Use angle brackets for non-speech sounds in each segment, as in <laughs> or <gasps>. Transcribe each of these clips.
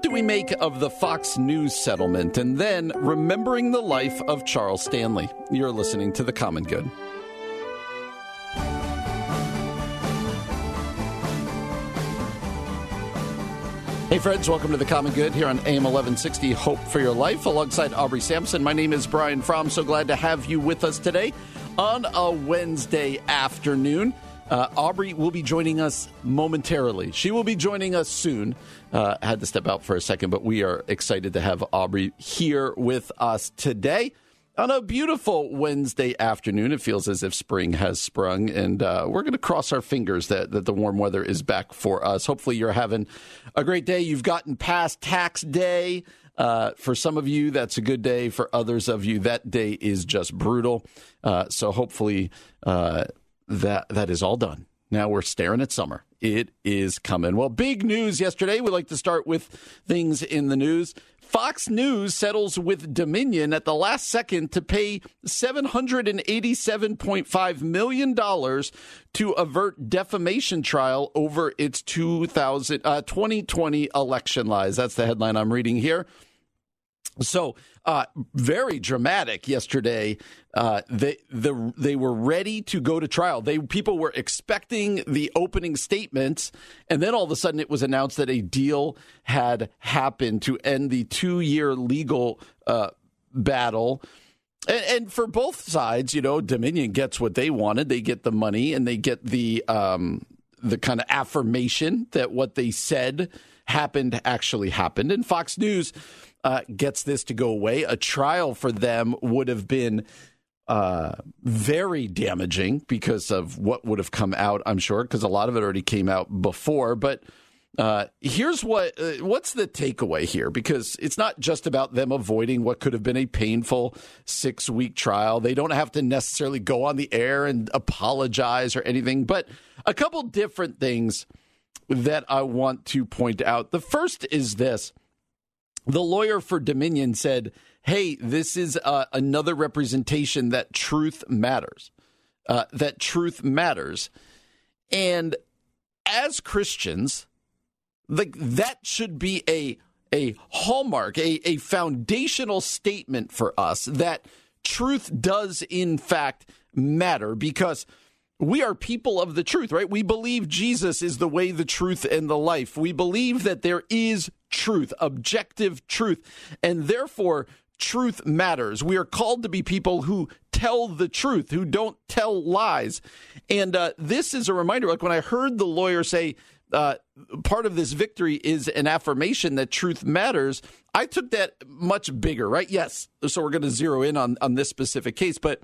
What do we make of the Fox News settlement and then remembering the life of Charles Stanley? You're listening to The Common Good. Hey, friends, welcome to The Common Good here on AM 1160 Hope for Your Life alongside Aubrey Sampson. My name is Brian Fromm. So glad to have you with us today on a Wednesday afternoon. Uh, Aubrey will be joining us momentarily. She will be joining us soon. Uh, had to step out for a second, but we are excited to have Aubrey here with us today on a beautiful Wednesday afternoon. It feels as if spring has sprung, and uh, we're going to cross our fingers that, that the warm weather is back for us. Hopefully, you're having a great day. You've gotten past tax day. Uh, for some of you, that's a good day. For others of you, that day is just brutal. Uh, so hopefully, uh, that that is all done. Now we're staring at summer. It is coming. Well, big news yesterday. We like to start with things in the news. Fox News settles with Dominion at the last second to pay $787.5 million to avert defamation trial over its 2000, uh, 2020 election lies. That's the headline I'm reading here. So, uh, very dramatic yesterday. Uh, they the they were ready to go to trial. They people were expecting the opening statements, and then all of a sudden it was announced that a deal had happened to end the two year legal uh, battle. And, and, for both sides, you know, Dominion gets what they wanted. They get the money, and they get the um, the kind of affirmation that what they said happened actually happened. And Fox News uh, gets this to go away. A trial for them would have been uh, very damaging because of what would have come out, I'm sure, because a lot of it already came out before. But uh, here's what uh, what's the takeaway here because it's not just about them avoiding what could have been a painful six week trial. They don't have to necessarily go on the air and apologize or anything, but a couple different things that I want to point out. The first is this the lawyer for Dominion said, hey, this is uh, another representation that truth matters, uh, that truth matters. And as Christians, like that should be a a hallmark, a, a foundational statement for us that truth does in fact matter because we are people of the truth, right? We believe Jesus is the way, the truth, and the life. We believe that there is truth, objective truth, and therefore truth matters. We are called to be people who tell the truth, who don't tell lies. And uh, this is a reminder. Like when I heard the lawyer say, uh, part of this victory is an affirmation that truth matters. I took that much bigger, right? Yes. So we're going to zero in on, on this specific case, but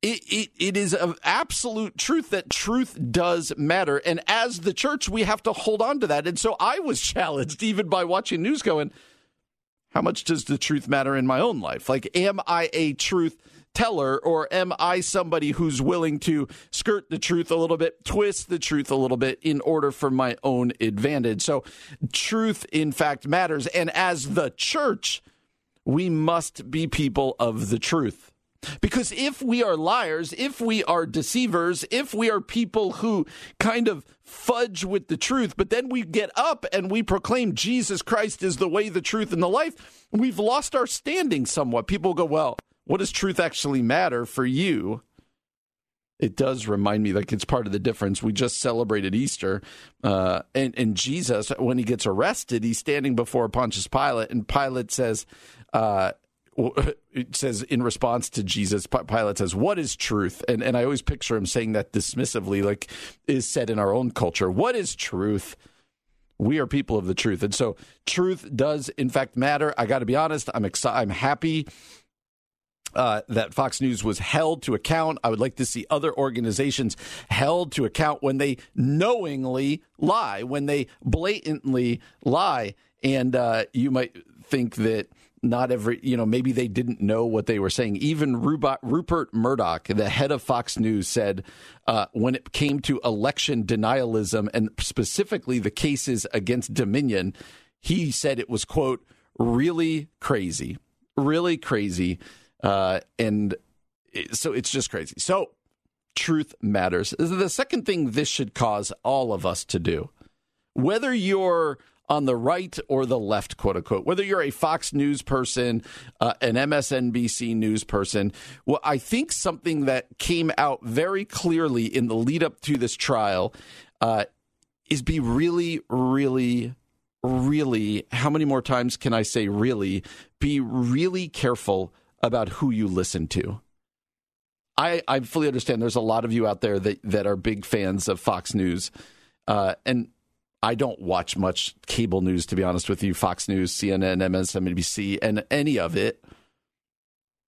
it, it, it is of absolute truth that truth does matter. And as the church, we have to hold on to that. And so I was <laughs> challenged even by watching news going, how much does the truth matter in my own life? Like, am I a truth teller or am I somebody who's willing to skirt the truth a little bit, twist the truth a little bit in order for my own advantage? So, truth, in fact, matters. And as the church, we must be people of the truth. Because if we are liars, if we are deceivers, if we are people who kind of fudge with the truth, but then we get up and we proclaim Jesus Christ is the way, the truth, and the life, we've lost our standing somewhat. People go, well, what does truth actually matter for you? It does remind me, like it's part of the difference. We just celebrated Easter, uh, and and Jesus, when he gets arrested, he's standing before Pontius Pilate, and Pilate says, uh, it says in response to Jesus, Pilate says, "What is truth?" And and I always picture him saying that dismissively, like is said in our own culture. What is truth? We are people of the truth, and so truth does in fact matter. I got to be honest. I'm excited. I'm happy uh, that Fox News was held to account. I would like to see other organizations held to account when they knowingly lie, when they blatantly lie. And uh, you might think that not every, you know, maybe they didn't know what they were saying. Even Rupert Murdoch, the head of Fox News, said uh, when it came to election denialism and specifically the cases against Dominion, he said it was, quote, really crazy, really crazy. Uh, and it, so it's just crazy. So truth matters. The second thing this should cause all of us to do, whether you're on the right or the left, quote unquote, whether you're a Fox News person, uh, an MSNBC news person, well, I think something that came out very clearly in the lead up to this trial uh, is be really, really, really, how many more times can I say really? Be really careful about who you listen to. I, I fully understand there's a lot of you out there that, that are big fans of Fox News. Uh, and I don't watch much cable news, to be honest with you Fox News, CNN, MSNBC, and any of it.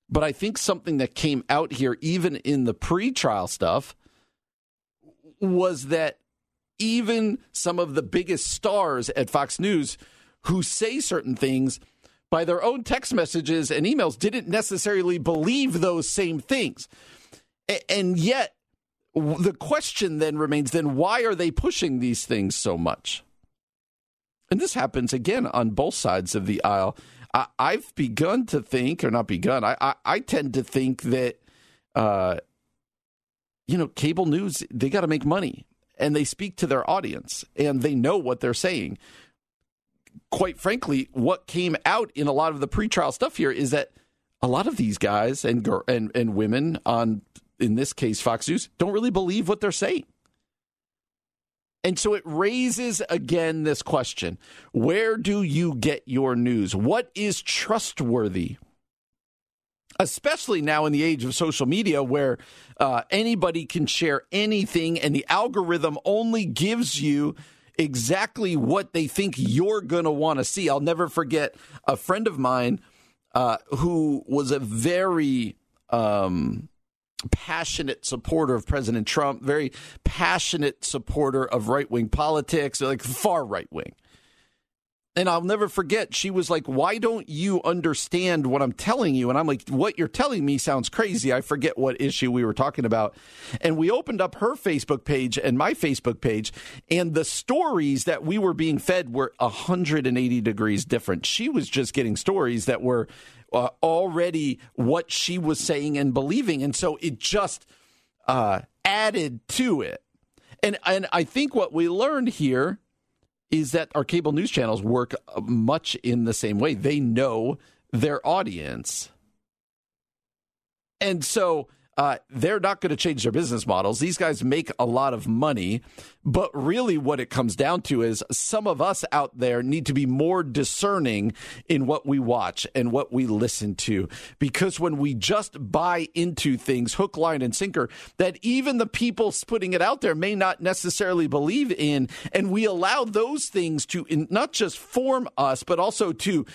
But I think something that came out here, even in the pre trial stuff, was that even some of the biggest stars at Fox News who say certain things by their own text messages and emails didn't necessarily believe those same things. And yet, the question then remains then why are they pushing these things so much? And this happens again on both sides of the aisle. I, have begun to think, or not begun, I, I, I tend to think that, uh, you know, cable news, they got to make money and they speak to their audience and they know what they're saying quite frankly, what came out in a lot of the pretrial stuff here is that a lot of these guys and and and women on in this case Fox News don't really believe what they're saying. And so it raises again this question Where do you get your news? What is trustworthy? Especially now in the age of social media where uh, anybody can share anything and the algorithm only gives you exactly what they think you're going to want to see. I'll never forget a friend of mine uh, who was a very um, passionate supporter of President Trump, very passionate supporter of right wing politics, like far right wing. And I'll never forget, she was like, Why don't you understand what I'm telling you? And I'm like, What you're telling me sounds crazy. I forget what issue we were talking about. And we opened up her Facebook page and my Facebook page, and the stories that we were being fed were 180 degrees different. She was just getting stories that were uh, already what she was saying and believing. And so it just uh, added to it. And, and I think what we learned here is that our cable news channels work much in the same way. They know their audience. And so uh, they're not going to change their business models. These guys make a lot of money. But really, what it comes down to is some of us out there need to be more discerning in what we watch and what we listen to. Because when we just buy into things, hook, line, and sinker, that even the people putting it out there may not necessarily believe in, and we allow those things to not just form us, but also to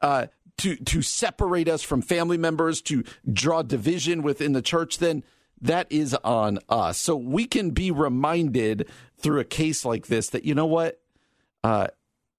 uh, to to separate us from family members, to draw division within the church, then that is on us. So we can be reminded through a case like this that you know what, uh,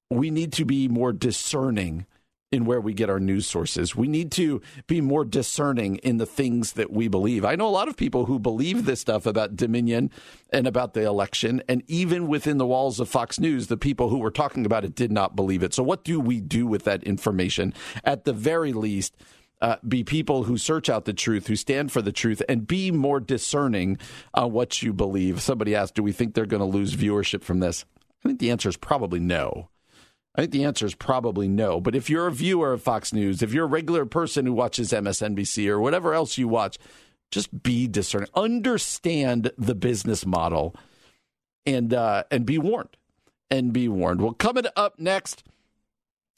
we need to be more discerning in where we get our news sources. We need to be more discerning in the things that we believe. I know a lot of people who believe this stuff about Dominion and about the election. And even within the walls of Fox News, the people who were talking about it did not believe it. So, what do we do with that information? At the very least, uh, be people who search out the truth, who stand for the truth, and be more discerning on what you believe. Somebody asked, Do we think they're going to lose viewership from this? I think the answer is probably no. I think the answer is probably no. But if you're a viewer of Fox News, if you're a regular person who watches MSNBC or whatever else you watch, just be discerning. Understand the business model and uh, and be warned. And be warned. Well, coming up next,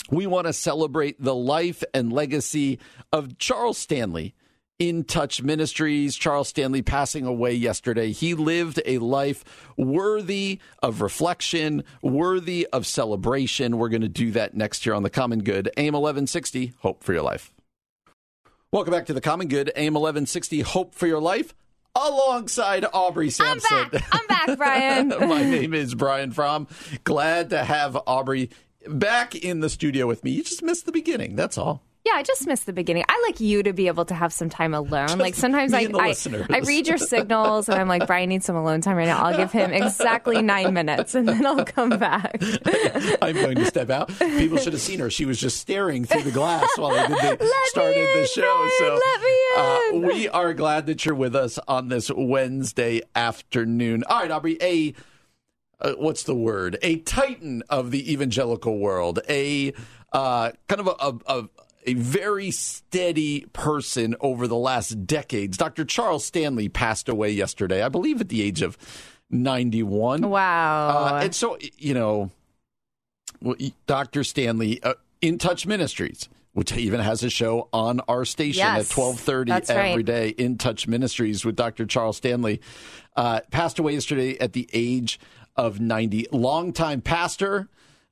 we want to celebrate the life and legacy of Charles Stanley in Touch Ministries. Charles Stanley passing away yesterday. He lived a life worthy of reflection, worthy of celebration. We're going to do that next year on The Common Good. AM 1160, Hope for Your Life. Welcome back to the Common Good, AM 1160, Hope for Your Life, alongside Aubrey Sampson. I'm back. I'm back, Brian. <laughs> My name is Brian Fromm. Glad to have Aubrey back in the studio with me. You just missed the beginning, that's all. Yeah, I just missed the beginning. I like you to be able to have some time alone. like sometimes I, I, I read your signals and I'm like, Brian needs some alone time right now. I'll give him exactly nine minutes and then I'll come back. <laughs> I'm going to step out. People should have seen her. She was just staring through the glass while I did the, <laughs> started in, the show. Brian, so let me in. Uh, we are glad that you're with us on this Wednesday afternoon. All right, Aubrey, a uh, what's the word? A titan of the evangelical world, a uh, kind of a, a, a a very steady person over the last decades. Dr. Charles Stanley passed away yesterday, I believe, at the age of 91. Wow. Uh, and so, you know, Dr. Stanley, uh, In Touch Ministries, which even has a show on our station Yes, at 1230 that's every right. day, In Touch Ministries with Dr. Charles Stanley, uh, passed away yesterday at the age of 90. Longtime pastor,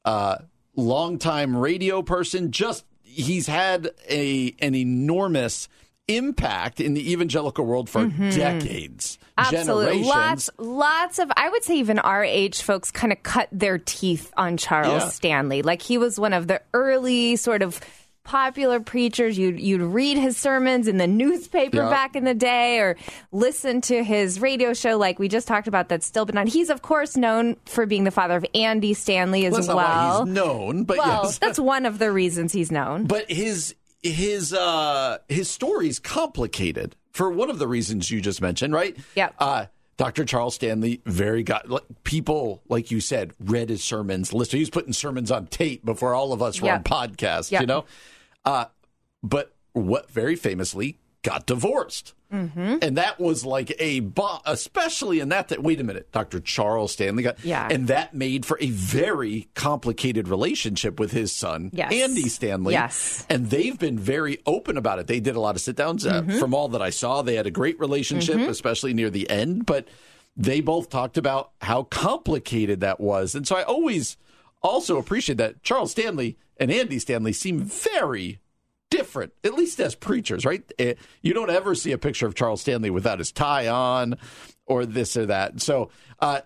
uh, longtime radio person, just he's had a an enormous impact in the evangelical world for decades, Mm-hmm. Absolutely. generations. Lots, lots of, I would say even our age folks kind of cut their teeth on Charles Yeah. Stanley. Like he was one of the early sort of popular preachers. You'd, you'd read his sermons in the newspaper Yeah. back in the day or listen to his radio show like we just talked about that's still been on. He's, of course, known for being the father of Andy Stanley as well. why he's known, but well, yes. that's one of the reasons he's known. <laughs> But his his uh his story's complicated for one of the reasons you just mentioned, right? Yeah. Uh Dr. Charles Stanley, very got like, people like you said read his sermons. Listen, he was putting sermons on tape before all of us were on podcasts. You know, uh, but what very famously got divorced, mm-hmm. and that was like a bo- especially in that. That wait a minute, Dr. Charles Stanley got Yeah. and that made for a very complicated relationship with his son, Yes. Andy Stanley. Yes. And they've been very open about it. They did a lot of sit downs. Uh, Mm-hmm. from all that I saw, they had a great relationship, especially near the end. But they both talked about how complicated that was. And so I always also appreciate that Charles Stanley and Andy Stanley seem very different, at least as preachers, right? Eh, You don't ever see a picture of Charles Stanley without his tie on or this or that. So uh,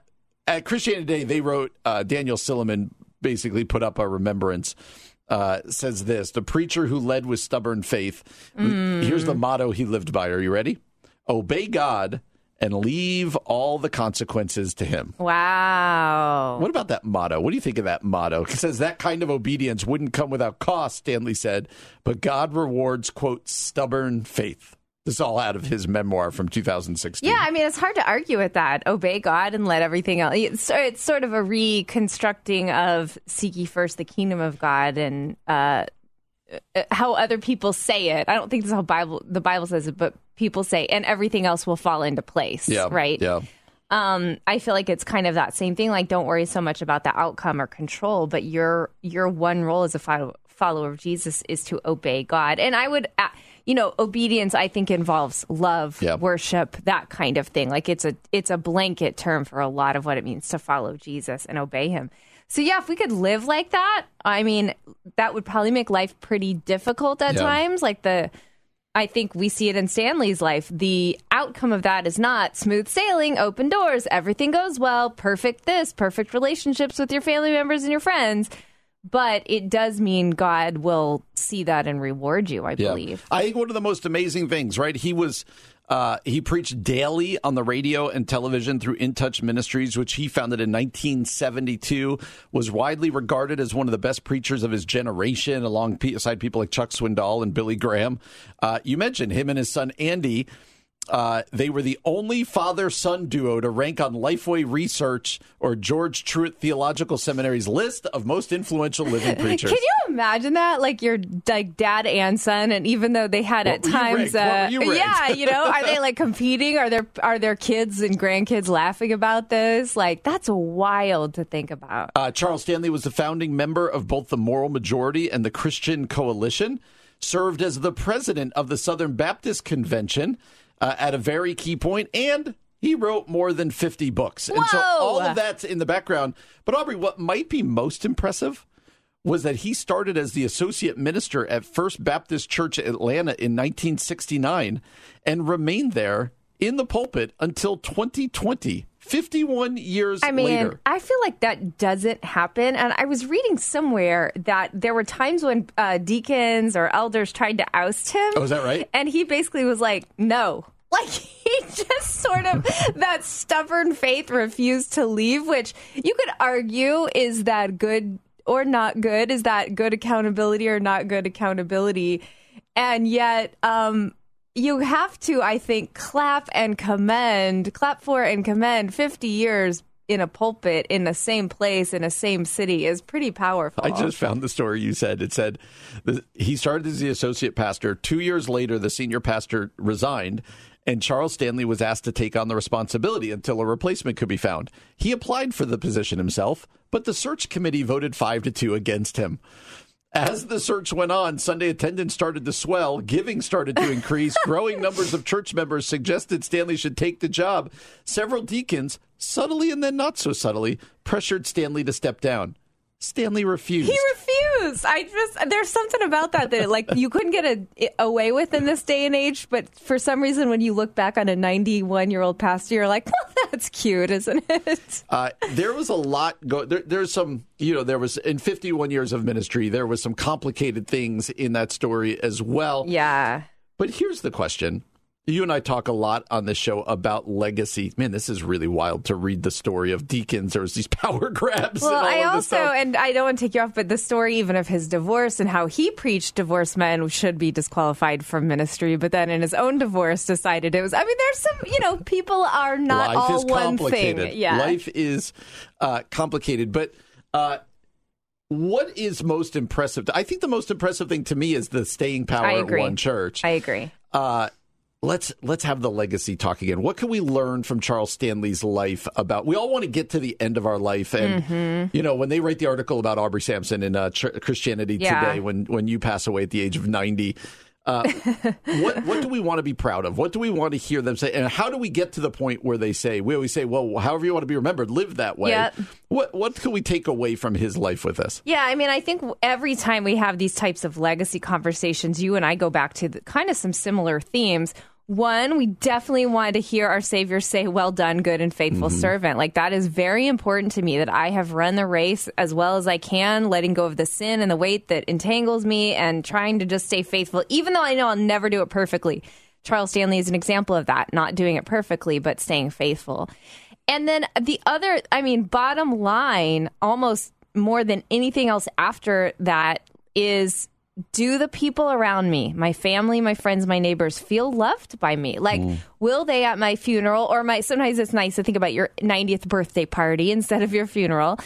at Christianity Today, they wrote, uh, Daniel Silliman basically put up a remembrance. Uh, says this the preacher who led with stubborn faith. Here's the motto he lived by. Are you ready? Obey God and leave all the consequences to him. wow. What about that motto? What do you think of that motto? It says that kind of obedience wouldn't come without cost, Stanley said, but God rewards, quote, stubborn faith. This is all out of his memoir from 2016. Yeah, I mean, it's hard to argue with that. Obey God and let everything else. It's, it's sort of a reconstructing of seek ye first the kingdom of God and uh, how other people say it. I don't think this is how Bible the Bible says it, but people say, and everything else will fall into place. Yeah. right. Yeah. Um, I feel like it's kind of that same thing. Like, don't worry so much about the outcome or control, but your your one role as a follow, follower of Jesus is to obey God. And I would, uh, you know, obedience. I think involves love, Yeah. worship, that kind of thing. Like, it's a it's a blanket term for a lot of what it means to follow Jesus and obey Him. So yeah, if we could live like that, I mean, that would probably make life pretty difficult at Yeah. times. Like the I think we see it in Stanley's life. The outcome of that is not smooth sailing, open doors, everything goes well, perfect this, perfect relationships with your family members and your friends. But it does mean God will see that and reward you, I believe. I think one of the most amazing things, right? He was uh, he preached daily on the radio and television through In Touch Ministries, which he founded in 1972. Was widely regarded as one of the best preachers of his generation, alongside people like Chuck Swindoll and Billy Graham. Uh, you mentioned him and his son Andy. Uh, they were the only father son duo to rank on Lifeway Research or George Truett Theological Seminary's list of most influential living <laughs> preachers. Can you imagine that? Like your like dad and son, and even though they had What at times, uh, you yeah, you know, are <laughs> they like competing? Are there are their kids and grandkids laughing about this? Like that's wild to think about. Uh, Charles Stanley was the founding member of both the Moral Majority and the Christian Coalition, served as the president of the Southern Baptist Convention uh, at a very key point, and he wrote more than 50 books. And so all of that's in the background. But Aubrey, what might be most impressive was that he started as the associate minister at First Baptist Church Atlanta in 1969 and remained there in the pulpit until 2020. 51 years I mean, later. I feel like that doesn't happen. And I was reading somewhere that there were times when uh, deacons or elders tried to oust him. Oh, is that right? And he basically was like, no. <laughs> Like he just sort of <laughs> that stubborn faith refused to leave, which you could argue is that good or not good? Is that good accountability or not good accountability? And yet, um, you have to, I think, clap and commend, clap for and commend 50 years in a pulpit in the same place in the same city is pretty powerful. I just found the story you said. It said he started as the associate pastor. Two years later, the senior pastor resigned, and Charles Stanley was asked to take on the responsibility until a replacement could be found. He applied for the position himself, but the search committee voted five to two against him. As the search went on, Sunday attendance started to swell, giving started to increase, growing numbers of church members suggested Stanley should take the job. Several deacons, subtly and then not so subtly, pressured Stanley to step down. Stanley refused. He refused. I just there's something about that that like you couldn't get a, away with in this day and age, but for some reason when you look back on a 91 year old pastor, you're like, well, that's cute, isn't it? Uh, there was a lot go. There, there's some, you know, there was in 51 years of ministry, there was some complicated things in that story as well. Yeah. But here's the question: you and I talk a lot on this show about legacy. Man, this is really wild to read the story of deacons. There's these <laughs> power grabs. Well, and all I of also, stuff. and I don't want to take you off, but the story even of his divorce and how he preached divorce men should be disqualified from ministry, but then in his own divorce decided it was. I mean, there's some, you know, people are not life all one thing. Yeah. Life is uh, complicated, but. Uh, what is most impressive? I think the most impressive thing to me is the staying power at one church. I agree. Uh, let's let's have the legacy talk again. What can we learn from Charles Stanley's life about? We all want to get to the end of our life, and Mm-hmm. you know when they write the article about Aubrey Sampson in uh, Ch- Christianity Yeah. Today, when when you pass away at the age of ninety. Uh, <laughs> what what do we want to be proud of? What do we want to hear them say? And how do we get to the point where they say we always say, "Well, however you want to be remembered, live that way." Yep. What what can we take away from his life with us? Yeah, I mean, I think every time we have these types of legacy conversations, you and I go back to the, kind of some similar themes. One, we definitely wanted to hear our Savior say, Well done, good and faithful mm-hmm. servant. Like, that is very important to me that I have run the race as well as I can, letting go of the sin and the weight that entangles me and trying to just stay faithful, even though I know I'll never do it perfectly. Charles Stanley is an example of that, not doing it perfectly, but staying faithful. And then the other, I mean, bottom line, almost more than anything else after that is do the people around me, my family, my friends, my neighbors feel loved by me? Like, will they at my funeral or my, sometimes it's nice to think about your 90th birthday party <laughs> instead of your funeral.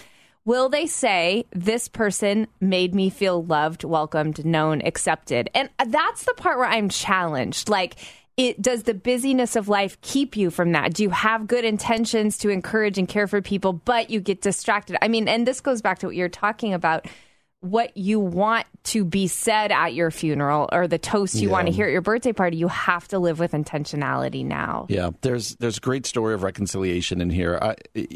Will they say, this person made me feel loved, welcomed, known, accepted? And that's the part where I'm challenged. Like, it does the busyness of life keep you from that? Do you have good intentions to encourage and care for people, but you get distracted? I mean, and this goes back to what you're talking about what you want to be said at your funeral or the toast you want to hear at your birthday party, you have to live with intentionality now. Yeah, there's there's a great story of reconciliation in here. I,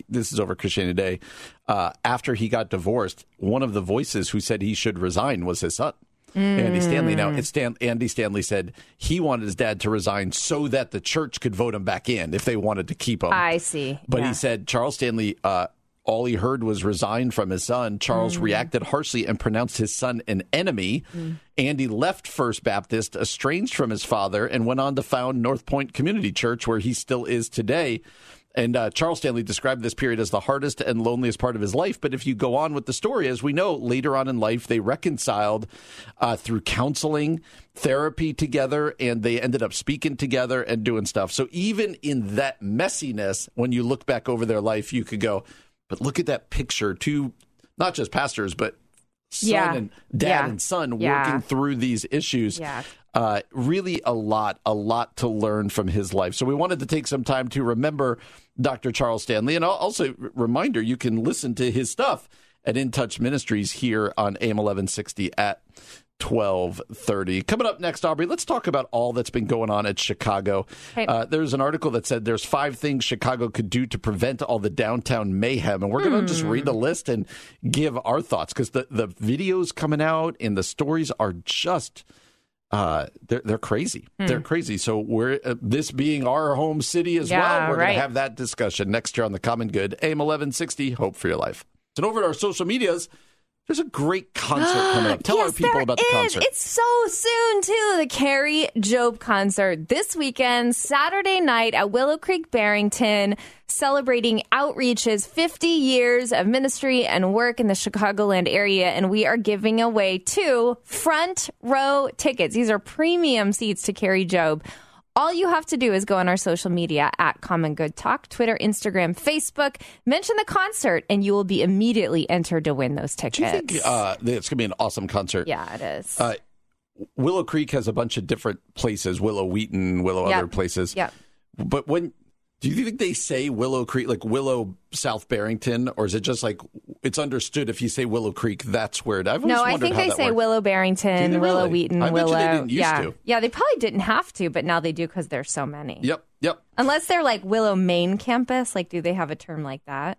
this is over Christianity Today. Uh, after he got divorced, one of the voices who said he should resign was his son. Andy Stanley. Now, it's Stan, Andy Stanley said he wanted his dad to resign so that the church could vote him back in if they wanted to keep him. I see. But Yeah. he said Charles Stanley, uh, all he heard was resign from his son. Charles reacted harshly and pronounced his son an enemy. Andy left First Baptist, estranged from his father, and went on to found North Point Community Church, where he still is today. And uh, Charles Stanley described this period as the hardest and loneliest part of his life. But if you go on with the story, as we know, later on in life, they reconciled uh, through counseling, therapy together, and they ended up speaking together and doing stuff. So even in that messiness, when you look back over their life, you could go, but look at that picture, two, not just pastors, but son Yeah. and dad Yeah. and son Yeah. working through these issues. Uh, really a lot, a lot to learn from his life. So we wanted to take some time to remember Dr. Charles Stanley. And also, reminder, you can listen to his stuff at In Touch Ministries here on AM 1160 at 1230. Coming up next, Aubrey, let's talk about all that's been going on at Chicago. Hey. Uh, there's an article that said there's five things Chicago could do to prevent all the downtown mayhem. And we're going to just read the list and give our thoughts because the, the videos coming out and the stories are just. Uh, they're they're crazy. They're crazy. So we're uh, this being our home city as Yeah, well. We're going to have that discussion next year on the Common Good. AM eleven sixty. Hope for your life. And over to our social medias, there's a great concert coming up. <gasps> Tell yes, our people about the is. concert. It's so soon too. The Kari Jobe concert this weekend, Saturday night at Willow Creek Barrington, celebrating Outreach's 50 years of ministry and work in the Chicagoland area, and we are giving away two front row tickets. These are premium seats to Kari Jobe. All you have to do is go on our social media at Common Good Talk, Twitter, Instagram, Facebook, mention the concert, and you will be immediately entered to win those tickets. Do you think uh, it's going to be an awesome concert? yeah, it is. Uh, Willow Creek has a bunch of different places. Willow Wheaton, Willow Yep. other places. Yep. But when do you think they say Willow Creek, like Willow South Barrington, or is it just like it's understood if you say Willow Creek, that's where it? I've No, I think they say works. Willow Barrington, Willow? Wheaton, I Willow. they didn't used yeah, to. yeah, they probably didn't have to, but now they do because there's so many. Yep, yep. Unless they're like Willow Main campus, like do they have a term like that?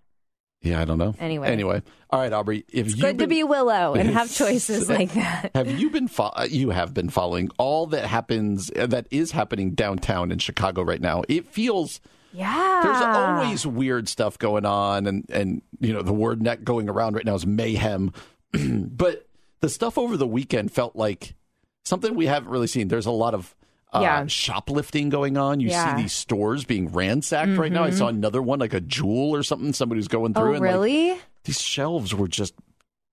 Yeah, I don't know. Anyway. anyway, all right, Aubrey. If you Good to be Willow and have <laughs> choices <laughs> like that. Have you been fo- uh, you have been following all that happens uh, that is happening downtown in Chicago right now? It feels Yeah, there's always weird stuff going on and and you know the word net going around right now is mayhem. <clears throat> but the stuff over the weekend felt like something we haven't really seen. There's a lot of uh, Yeah. shoplifting going on. You Yeah. see these stores being ransacked right now. I saw another one like a jewel or something. Somebody's going Oh, through and like, really? these shelves were just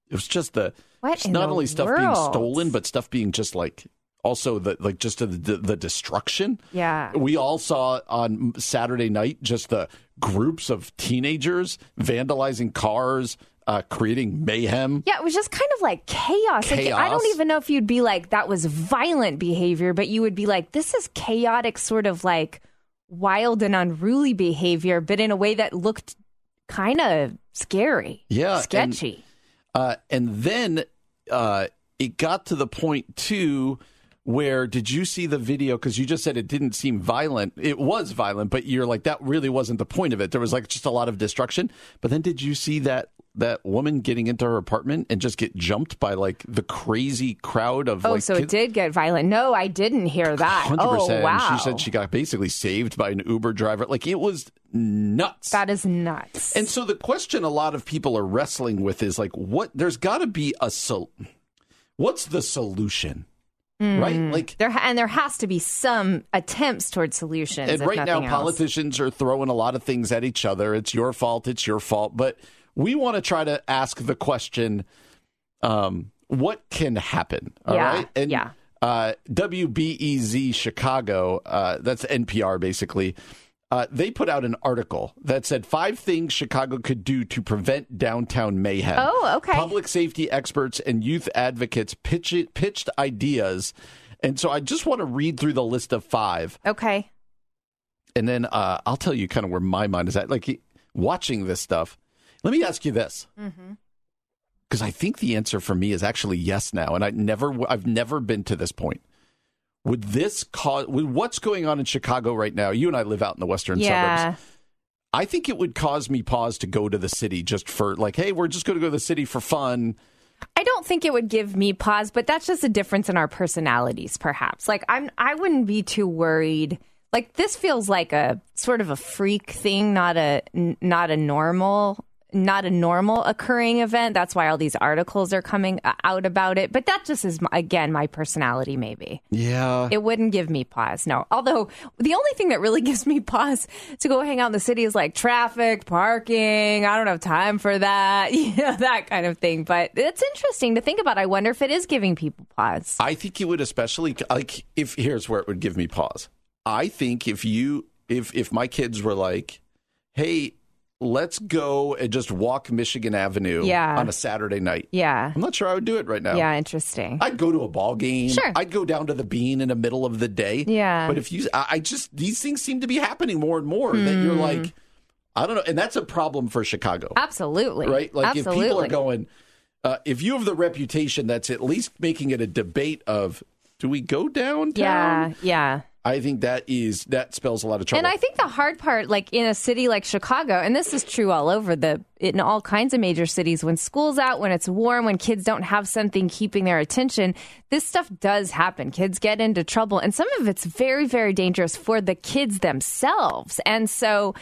it was just the What not only stuff being stolen but stuff being just like also the like just the the, the destruction Yeah. we all saw on saturday night just the groups of teenagers vandalizing cars uh, creating mayhem Yeah, it was just kind of like chaos. Like, I don't even know if you'd be like that was violent behavior, but you would be like, this is chaotic, sort of like wild and unruly behavior, but in a way that looked kind of scary. Yeah, and- sketchy. Uh, and then uh, it got to the point too where did you see the video? Because you just said it didn't seem violent. It was violent, but you're like that really wasn't the point of it. There was like just a lot of destruction. But then did you see that that woman getting into her apartment and just get jumped by like the crazy crowd of Oh, like so it kids? did get violent. No, I didn't hear that. Oh, hundred Oh, percent. wow. She said she got basically saved by an Uber driver. Like it was nuts. that is nuts. And so the question a lot of people are wrestling with is like, what? There's got to be a sol. What's the solution? Right? Like, there and there has to be some attempts towards solutions. and right now, else. politicians are throwing a lot of things at each other. It's your fault. It's your fault. But we want to try to ask the question: um, What can happen? All right, Yeah, And yeah. uh, WBEZ Chicago, uh, that's NPR basically. Uh, they put out an article that said five things Chicago could do to prevent downtown mayhem. Oh, okay. Public safety experts and youth advocates pitch it, pitched ideas. And so I just want to read through the list of five, Okay. and then uh, I'll tell you kind of where my mind is at. Like watching this stuff, let me ask you this. Because I think the answer for me is actually yes now, and I never, I've never been to this point. Would this cause? With what's going on in Chicago right now? You and I live out in the western Yeah. suburbs. I think it would cause me pause to go to the city just for like, hey, we're just going to go to the city for fun. I don't think it would give me pause, but that's just a difference in our personalities, perhaps. Like I'm, I wouldn't be too worried. Like this feels like a sort of a freak thing, not a not a normal, not a normal occurring event. That's why all these articles are coming uh, out about it. But that just is again my personality, maybe. Yeah, It wouldn't give me pause. No. Although the only thing that really <laughs> gives me pause to go hang out in the city is like traffic, parking. I don't have time for that. <laughs> You know, that kind of thing. But it's interesting to think about. I wonder if it is giving people pause. I think it would especially like if here's where it would give me pause. I think if you if if my kids were like, "Hey, let's go and just walk Michigan Avenue Yeah. on a Saturday night." Yeah. I'm not sure I would do it right now. Yeah, interesting. I'd go to a ball game. Sure. I'd go down to the bean in the middle of the day. Yeah. But if you, I I just, these things seem to be happening more and more that you're Hmm. like, I don't know, and that's a problem for Chicago, Absolutely. right? Like Absolutely. if people are going, uh, if you have the reputation that's at least making it a debate of, do we go downtown? Yeah, yeah. I think that is that spells a lot of trouble. And I think the hard part, like in a city like Chicago, and this is true all over the in all kinds of major cities, when school's out, when it's warm, when kids don't have something keeping their attention, this stuff does happen. Kids get into trouble, and some of it's very, very dangerous for the kids themselves. And so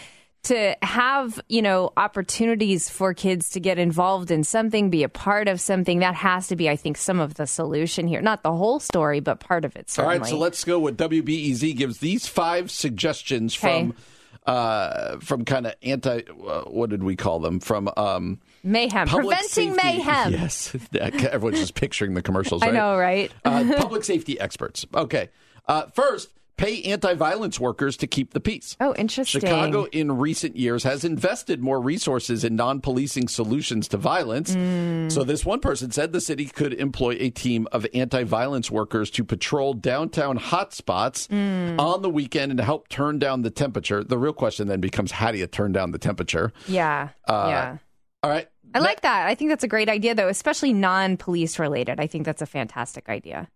to have, you know, opportunities for kids to get involved in something, be a part of something, that has to be, I think, some of the solution here. Not the whole story, but part of it, All certainly. right, so let's go with WBEZ gives these five suggestions Okay. from uh from kind of anti uh, what did we call them from um mayhem. Preventing safety- mayhem. yes <laughs> everyone's just picturing the commercials I right? know, right? uh, <laughs> public safety experts okay uh first pay anti-violence workers to keep the peace Oh, interesting. Chicago in recent years has invested more resources in non policing solutions to violence. Mm. So, this one person said the city could employ a team of anti violence workers to patrol downtown hotspots Mm. on the weekend and help turn down the temperature. The real question then becomes how do you turn down the temperature? Yeah. Uh, yeah. All right. I like that. I think that's a great idea, though, especially non police related. I think that's a fantastic idea.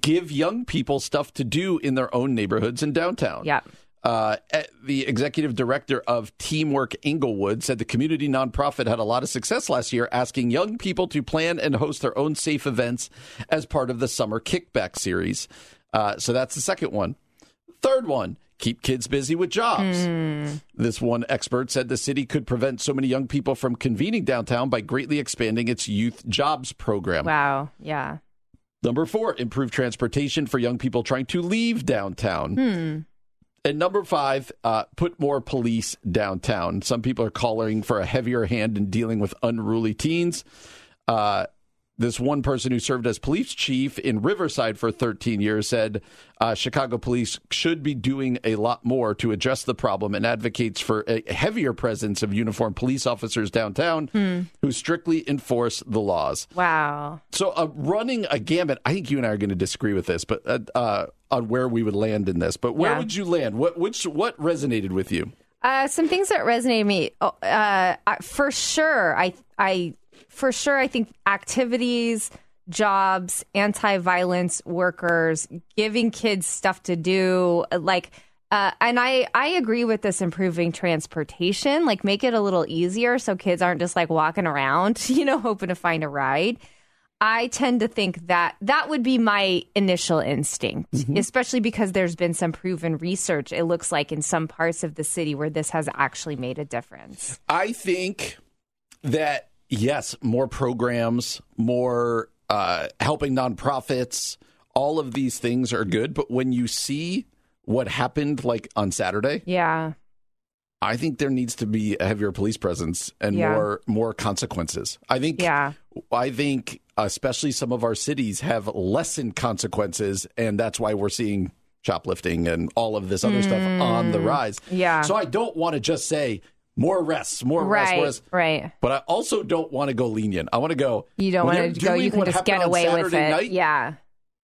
Give young people stuff to do in their own neighborhoods and downtown. Yeah. Uh, the executive director of Teamwork Englewood said the community nonprofit had a lot of success last year, asking young people to plan and host their own safe events as part of the summer kickback series. Uh, so that's the second one. Third one. Keep kids busy with jobs. This one expert said the city could prevent so many young people from convening downtown by greatly expanding its youth jobs program. Wow. Yeah. Number four, improve transportation for young people trying to leave downtown. Hmm. And number five, uh, put more police downtown. Some people are calling for a heavier hand in dealing with unruly teens. Uh, this one person who served as police chief in Riverside for 13 years said uh, Chicago police should be doing a lot more to address the problem and advocates for a heavier presence of uniformed police officers downtown who strictly enforce the laws. Wow. So, uh, running a gambit, I think you and I are going to disagree with this, but uh, uh, on where we would land in this. But where Yeah. would you land? What which what resonated with you? Uh, some things that resonated with me. Oh, Uh, for sure, I, I, for sure, I think activities, jobs, anti-violence workers, giving kids stuff to do, like. Uh, and I, I agree with this improving transportation, like make it a little easier so kids aren't just like walking around, <laughs> you know, hoping to find a ride. I tend to think that that would be my initial instinct, especially because there's been some proven research, it looks like, in some parts of the city where this has actually made a difference. I think that yes, more programs, more uh, helping nonprofits, all of these things are good. But when you see what happened, like on Saturday, Yeah. I think there needs to be a heavier police presence and Yeah. more more consequences. I think Yeah. I think especially some of our cities have lessened consequences and that's why we're seeing shoplifting and all of this other stuff on the rise. Mm. Yeah. So I don't want to just say more arrests, more Right. Right. But I also don't want to go lenient. I want to go. You don't want to go, you can just get away with it. Night, Yeah.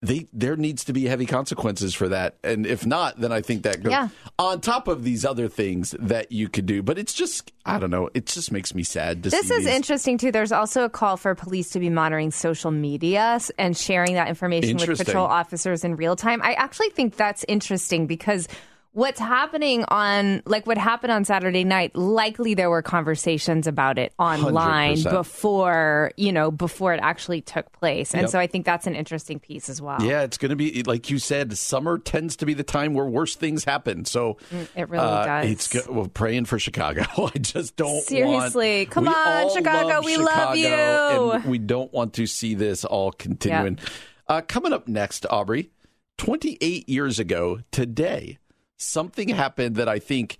they there needs to be heavy consequences for that and if not then i think that goes Yeah. on top of these other things that you could do but it's just i don't know it just makes me sad to see. This is these. interesting too. There's also a call for police to be monitoring social media and sharing that information with patrol officers in real time. I actually think that's interesting because what's happening on like what happened on Saturday night, likely there were conversations about it online 100%. before, you know, before it actually took place. And Yep. so I think that's an interesting piece as well. yeah it's going to be like you said summer tends to be the time where worse things happen so It really uh, does. it's go- well, praying for chicago <laughs> i just don't want- Seriously. Come on, Chicago, love we love you. and we don't want to see this all continuing uh, coming up next aubrey 28 years ago today something happened that i think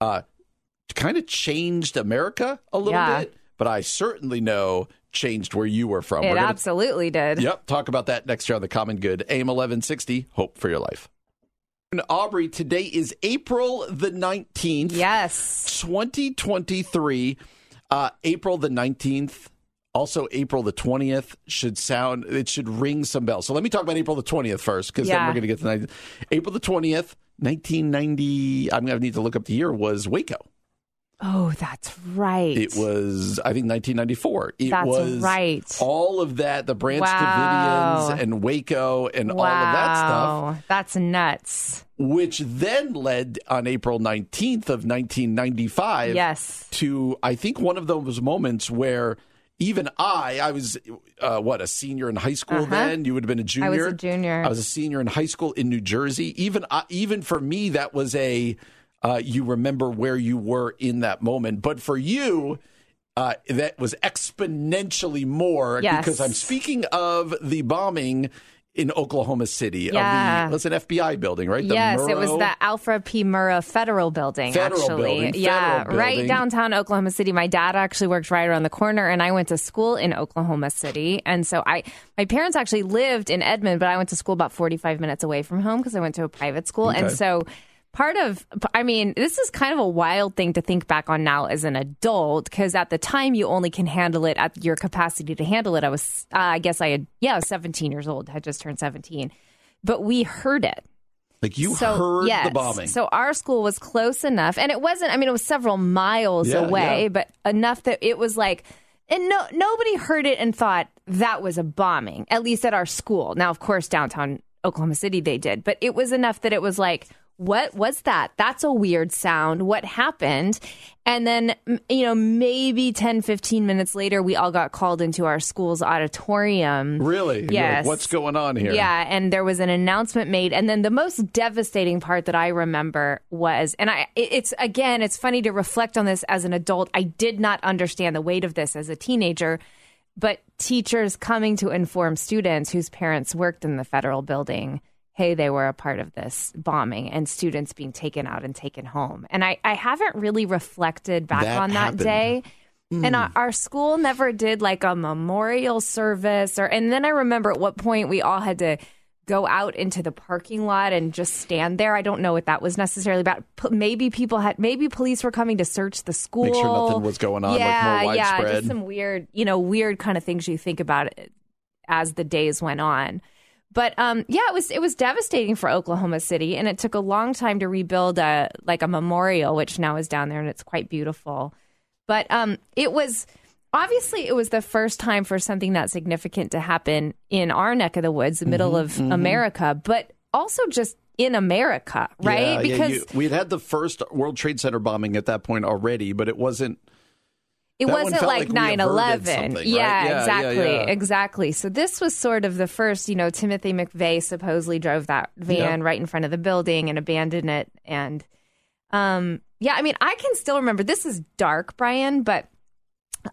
uh, kind of changed america a little Yeah. bit but i certainly know changed where you were from it We're gonna- absolutely did. Yep. Talk about that next year on the Common Good. AM 1160. Hope for your life. And Aubrey, today is April the 19th. Yes. 2023. Uh, April the 19th. Also, April the 20th should sound, it should ring some bells. So let me talk about April the 20th first, because then we're going to get to the 19th. April the 20th, 1990, I'm going to need to look up the year, was Waco. Oh, that's right. It was, I think, 1994. It That's was right. all of that, the Branch Wow. Davidians and Waco and wow. all of that stuff, That's nuts. which then led on April 19th of 1995 Yes. to, I think, one of those moments where even I, I was, uh, what, a senior in high school Uh-huh. then? You would have been a junior. I was a junior. I was a senior in high school in New Jersey. Even, uh, even for me, that was a, uh, you remember where you were in that moment. But for you, uh, that was exponentially more Yes. because I'm speaking of the bombing in Oklahoma City Yeah. of the, an FBI building, right? The yes, it was the Alfred P. Murrah Federal Building, Federal actually. building, yeah, federal right building. downtown Oklahoma City. My dad actually worked right around the corner, and I went to school in Oklahoma City. And so I, my parents actually lived in Edmond, but I went to school about 45 minutes away from home because I went to a private school. And so part of, I mean, this is kind of a wild thing to think back on now as an adult because at the time you only can handle it at your capacity to handle it. I was, uh, I guess I had, yeah, I was 17 years old, had just turned 17. But we heard it. like you So, heard yes. the bombing. So our school was close enough, and it wasn't. I mean, it was several miles Yeah, away, yeah. but enough that it was like, and no, nobody heard it and thought that was a bombing. At least at our school. Now, of course, downtown Oklahoma City they did, but it was enough that it was like. What was that? That's a weird sound. What happened? And then, you know, maybe 10, 15 minutes later, we all got called into our school's auditorium. really? You're like, Yes. What's going on here? Yeah, and there was an announcement made, and then the most devastating part that I remember was, and I, it's again, it's funny to reflect on this as an adult. I did not understand the weight of this as a teenager, but teachers coming to inform students whose parents worked in the federal building. Hey, they were a part of this bombing and students being taken out and taken home. And I, I haven't really reflected back That on that happened. day. And hmm. our, our school never did like a memorial service or and then I remember at what point we all had to go out into the parking lot and just stand there. I don't know what that was necessarily about. P- Maybe people had maybe police were coming to search the school. Make sure nothing was going on, like, more Yeah, yeah, just some weird, you know, weird kind of things you think about it as the days went on. But um, yeah, it was it was devastating for Oklahoma City, and it took a long time to rebuild a like a memorial, which now is down there, and it's quite beautiful. But um, it was obviously it was the first time for something that significant to happen in our neck of the woods, the middle of America, but also just in America, right? Yeah, yeah, because you- we had had the first World Trade Center bombing at that point already, but it wasn't. It That wasn't like like we 9 averted 11. something, right? Yeah, Yeah, yeah, exactly. yeah. Exactly. So this was sort of the first, you know, Timothy McVeigh supposedly drove that van right in front of the building and abandoned it. And um, yeah, I mean, I can still remember this is dark, Brian, but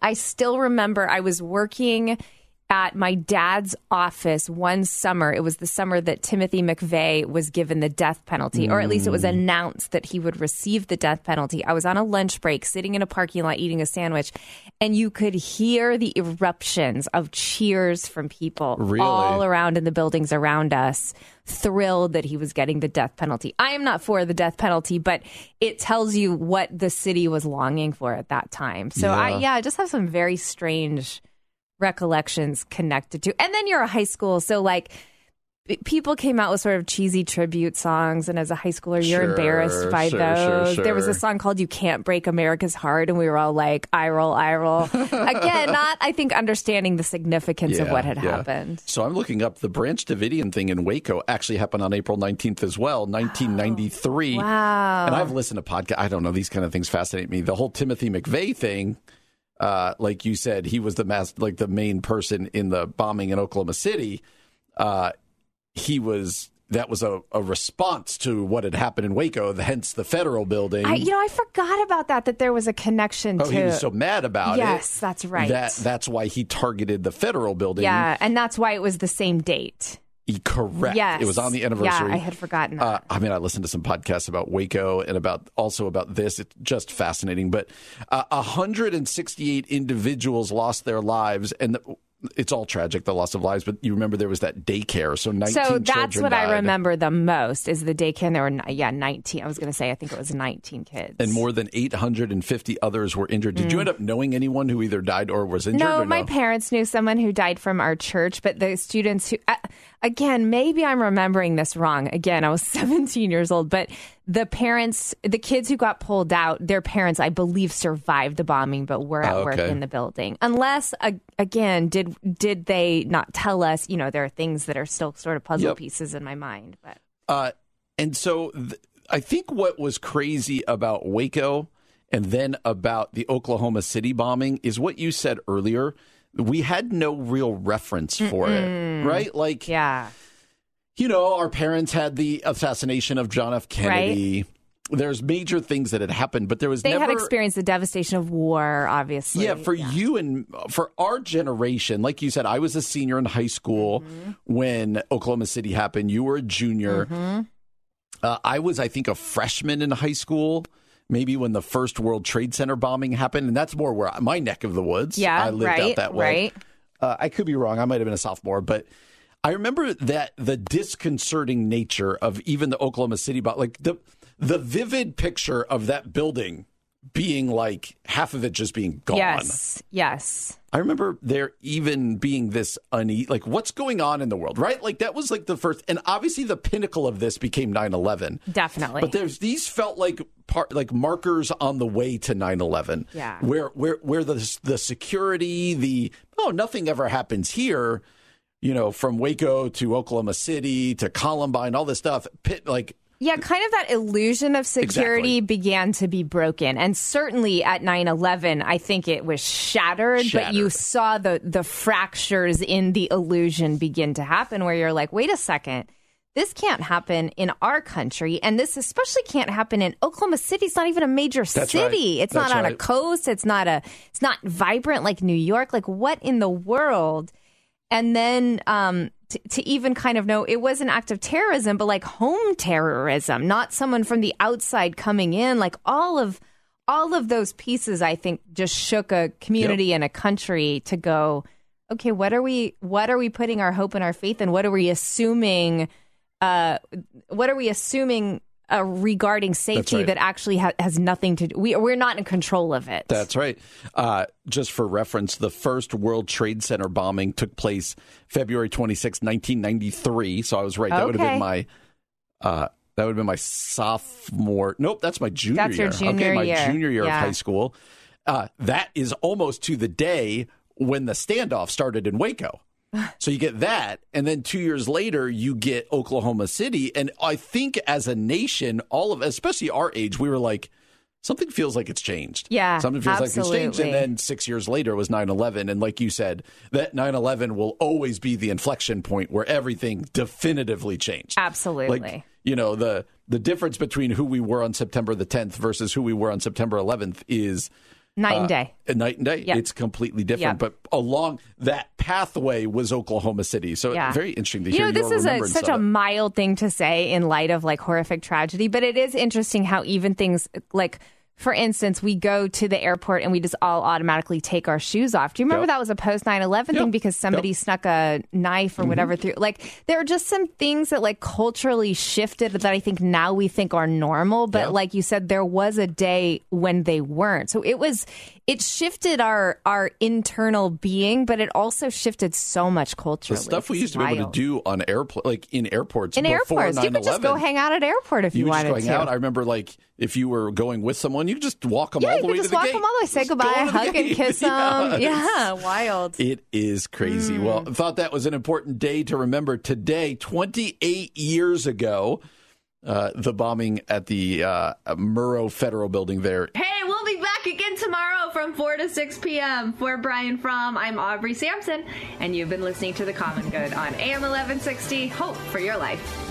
I still remember I was working at my dad's office one summer. It was the summer that Timothy McVeigh was given the death penalty, or at least it was mm. announced that he would receive the death penalty. I was on a lunch break, sitting in a parking lot eating a sandwich, and you could hear the eruptions of cheers from people Really? all around in the buildings around us, thrilled that he was getting the death penalty. I am not for the death penalty, but it tells you what the city was longing for at that time. So I Yeah. yeah, I just have some very strange recollections connected to. And then you're a high school, so like people came out with sort of cheesy tribute songs and as a high schooler you're Sure, embarrassed by sure, sure, those there was a song called you can't break america's heart and we were all like i roll i roll <laughs> again not i think understanding the significance of what had yeah. happened So I'm looking up the Branch Davidian thing in Waco actually happened on April 19th as well, 1993. wow And I've listened to podcast I don't know. These kind of things fascinate me. The whole Timothy McVeigh thing, uh, like you said, he was the mass, like the main person in the bombing in Oklahoma City. Uh, he was that was a, a response to what had happened in Waco, hence the federal building. I, you know i forgot about that that there was a connection oh, to he was so mad about it. yes that's right That that's why he targeted the federal building. yeah and that's why it was the same date correct. yes It was on the anniversary. yeah i had forgotten that Uh, I mean, I listened to some podcasts about Waco and about also about this. It's just fascinating. But uh, 168 individuals lost their lives, and the, it's all tragic, the loss of lives. But you remember there was that daycare, so 19 So that's what died. I remember the most is the daycare. And there were yeah, nineteen. I was going to say I think it was nineteen kids. And more than 850 others were injured. Did you end up knowing anyone who either died or was injured? Mm. no, or my parents knew someone who died from our church, but the students who, uh, again, maybe I'm remembering this wrong. Again, I was <laughs> 17 years old, but the parents, the kids who got pulled out, their parents, I believe, survived the bombing, but were at Oh, work in the building. Unless, uh, again, did did they not tell us? You know, there are things that are still sort of puzzle Yep. pieces in my mind. But Uh, and so th- I think what was crazy about Waco and then about the Oklahoma City bombing is what you said earlier. We had no real reference for it, right? Like, yeah, you know, our parents had the assassination of John F. Kennedy. There's major things that had happened, but there was they never. had experienced the devastation of war. Obviously, Yeah, for you and for our generation, like you said, I was a senior in high school Mm-hmm. when Oklahoma City happened. You were a junior. Mm-hmm. Uh, I was, I think, a freshman in high school. Maybe when the first World Trade Center bombing happened, and that's more where my neck of the woods. Yeah, I lived right, out that way. right. Uh, I could be wrong. I might have been a sophomore, but I remember that the disconcerting nature of even the Oklahoma City bomb, like the the vivid picture of that building being like half of it just being gone. yes, yes. I remember there even being this unease, like what's going on in the world, right? Like that was like the first, and obviously the pinnacle of this became 9-11. Definitely. But there's these felt like part like markers on the way to 9-11. Yeah. Where where where the the security, the oh nothing ever happens here, you know, from Waco to Oklahoma City to Columbine, all this stuff. Pit like Yeah, kind of that illusion of security Exactly. began to be broken. And certainly at 9 11, I think it was shattered, but you saw the, the fractures in the illusion begin to happen where you're like, wait a second. This can't happen in our country, and this especially can't happen in Oklahoma City. It's not even a major That's city. right. It's That's not on a coast. It's not a. It's not vibrant like New York. Like what in the world? And then um, t- to even kind of know it was an act of terrorism, but like home terrorism, not someone from the outside coming in. Like all of all of those pieces, I think, just shook a community and a country to go. Okay, what are we? What are we putting our hope and our faith in? What are we assuming? Uh, what are we assuming uh, regarding safety right. that actually ha- has nothing to do? We we're not in control of it. That's right. Uh, just for reference, the first World Trade Center bombing took place February 26, 1993. So I was right. That would have been my. Uh, that would have been my sophomore. Nope, that's my junior That's your year. junior okay, my year. junior year Yeah. of high school. Uh, that is almost to the day when the standoff started in Waco. So you get that, and then two years later, you get Oklahoma City. And I think as a nation, all of, especially our age, we were like, something feels like it's changed. Yeah, something feels like it's changed. And then six years later was 9-11. and like you said, that 9-11 will always be the inflection point where everything definitively changed. Absolutely. Like you know the the difference between who we were on September the 10th versus who we were on September 11th is Night and uh, day. a night and day. Yep. It's completely different. Yep. But along that pathway was Oklahoma City. So Yeah. very interesting to you hear know this is a, such a mild thing to say in light of like horrific tragedy but it is interesting how even things like for instance we go to the airport and we just all automatically take our shoes off do you remember Yep. that was a post 9-11 thing because somebody Yep. Mm-hmm. snuck a knife or whatever through like there are just some things that like culturally shifted that i think now we think are normal but like you said there was a day when they weren't so it was it shifted our our internal being but it also shifted so much culturally the stuff we used to be able to do on airport, like in airports, in airports. 9/11. You could just go hang out at airport if you, You would just wanted to. out. I remember, like, if you were going with someone, you could just walk them yeah, all you the way just to the walk gate. them all the way, say Just go goodbye, to hug and <laughs> kiss them. Yeah, Yeah, wild. It is crazy. Mm. Well, I thought that was an important day to remember today, 28 years ago, uh, the bombing at the uh, Murrah Federal Building there. Hey, we'll be back again tomorrow from 4 to 6 p.m. For Brian Fromm, I'm Aubrey Sampson, and you've been listening to The Common Good on AM 1160. Hope for your life.